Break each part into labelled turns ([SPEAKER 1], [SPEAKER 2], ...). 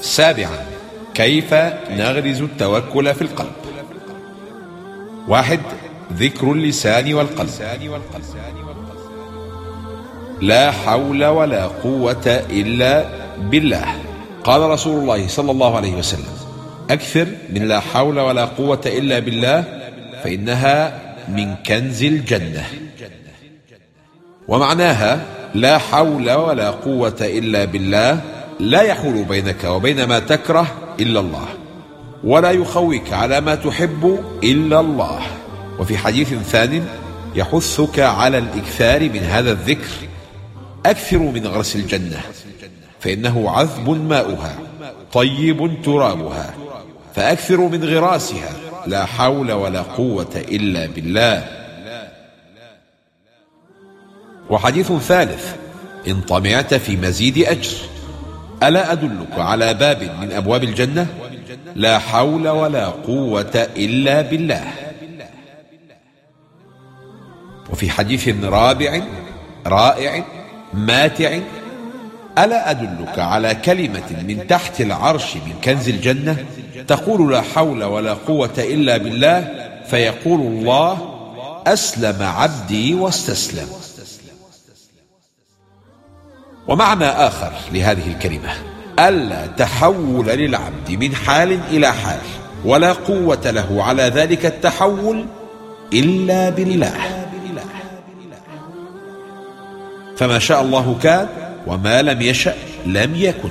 [SPEAKER 1] سابعا كيف نغرز التوكل في القلب؟ واحد ذكر اللسان والقلب. لا حول ولا قوة إلا بالله. قال رسول الله صلى الله عليه وسلم أكثر من لا حول ولا قوة إلا بالله فإنها من كنز الجنة. ومعناها لا حول ولا قوة إلا بالله لا يحول بينك وبين ما تكره إلا الله ولا يخوك على ما تحب إلا الله. وفي حديث ثان يحثك على الإكثار من هذا الذكر أكثروا من غرس الجنة فإنه عذب ماؤها طيب ترابها فأكثروا من غراسها لا حول ولا قوة إلا بالله. وحديث ثالث إن طمعت في مزيد أجر. ألا أدلك على باب من أبواب الجنة؟ لا حول ولا قوة إلا بالله. وفي حديث رابع رائع ماتع ألا أدلك على كلمة من تحت العرش من كنز الجنة؟ تقول لا حول ولا قوة إلا بالله فيقول الله أسلم عبدي واستسلم. ومعنى آخر لهذه الكلمة. ألا تحول للعبد من حال إلى حال ولا قوة له على ذلك التحول إلا بالله. فما شاء الله كان وما لم يشأ لم يكن.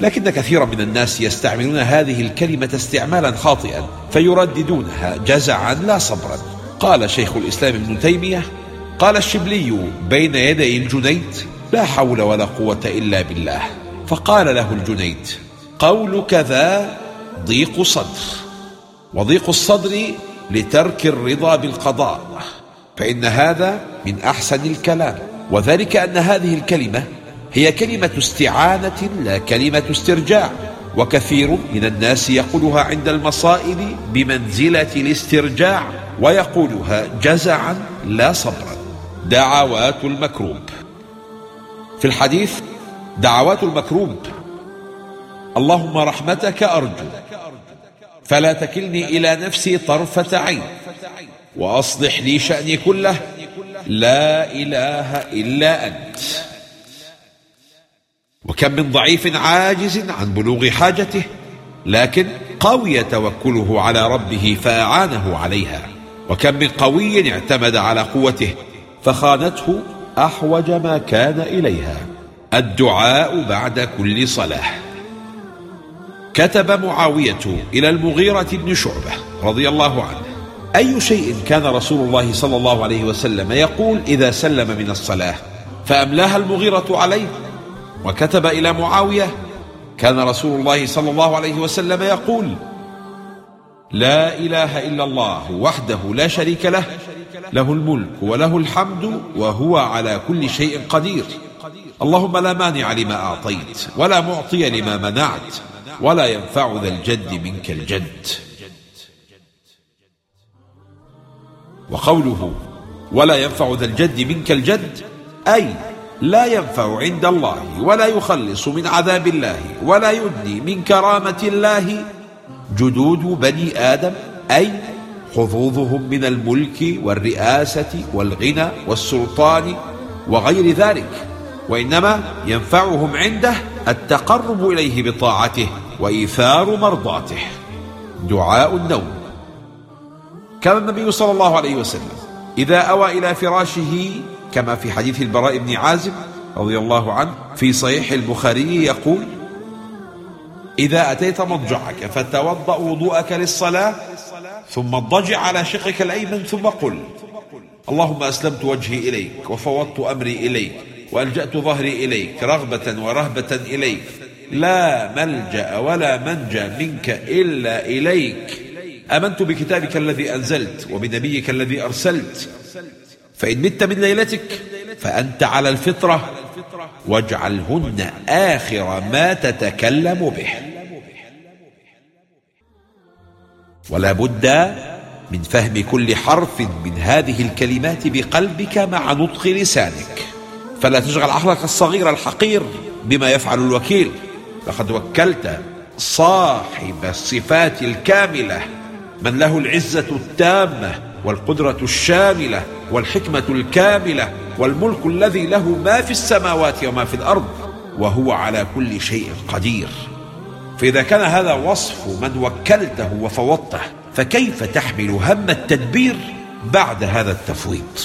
[SPEAKER 1] لكن كثيرا من الناس يستعملون هذه الكلمة استعمالا خاطئا فيرددونها جزعا لا صبرا. قال شيخ الإسلام ابن تيمية قال الشبلي بين يدي الجنيد لا حول ولا قوة إلا بالله. فقال له الجنيد قولك ذا ضيق صدر وضيق الصدر لترك الرضا بالقضاء فإن هذا من أحسن الكلام. وذلك أن هذه الكلمة هي كلمة استعانة لا كلمة استرجاع. وكثير من الناس يقولها عند المصائب بمنزلة الاسترجاع ويقولها جزعا لا صبرا. دعوات المكروب. في الحديث دعوات المكروب. اللهم رحمتك أرجو فلا تكلني إلى نفسي طرفة عين وأصلح لي شأني كله. لا إله إلا أنت. وكم من ضعيف عاجز عن بلوغ حاجته لكن قوي توكله على ربه فأعانه عليها. وكم من قوي اعتمد على قوته فخانته أحوج ما كان إليها. الدعاء بعد كل صلاة. كتب معاوية إلى المغيرة بن شعبة رضي الله عنه. أي شيء كان رسول الله صلى الله عليه وسلم يقول إذا سلم من الصلاة فأملاها المغيرة عليه؟ وكتب إلى معاوية كان رسول الله صلى الله عليه وسلم يقول لا إله إلا الله وحده لا شريك له له الملك وله الحمد وهو على كل شيء قدير. اللهم لا مانع لما أعطيت ولا معطي لما منعت ولا ينفع ذا الجد منك الجد. وقوله ولا ينفع ذا الجد منك الجد أي لا ينفع عند الله ولا يخلص من عذاب الله ولا يدني من كرامة الله جدود بني آدم أي حظوظهم من الملك والرئاسة والغنى والسلطان وغير ذلك وإنما ينفعهم عنده التقرب إليه بطاعته وإيثار مرضاته. دعاء النوم. كان النبي صلى الله عليه وسلم إذا أوى إلى فراشه كما في حديث البراء بن عازب رضي الله عنه في صحيح البخاري يقول إذا أتيت مضجعك فتوضأ وضوءك للصلاة ثم اضطجع على شقك الأيمن ثم قل اللهم أسلمت وجهي إليك وفوضت أمري إليك وألجأت ظهري إليك رغبة ورهبة إليك لا ملجأ ولا منجى منك إلا إليك. آمنت بكتابك الذي أنزلت وبنبيك الذي أرسلت. فإن مت من ليلتك فأنت على الفطرة واجعلهن آخر ما تتكلم به. ولا بد من فهم كل حرف من هذه الكلمات بقلبك مع نطق لسانك. فلا تشغل عقلك الصغير الحقير بما يفعل الوكيل. لقد وكلت صاحب الصفات الكاملة. من له العزة التامة والقدرة الشاملة والحكمة الكاملة والملك الذي له ما في السماوات وما في الأرض. وهو على كل شيء قدير. فإذا كان هذا وصف من وكلته وفوضته فكيف تحمل هم التدبير بعد هذا التفويض؟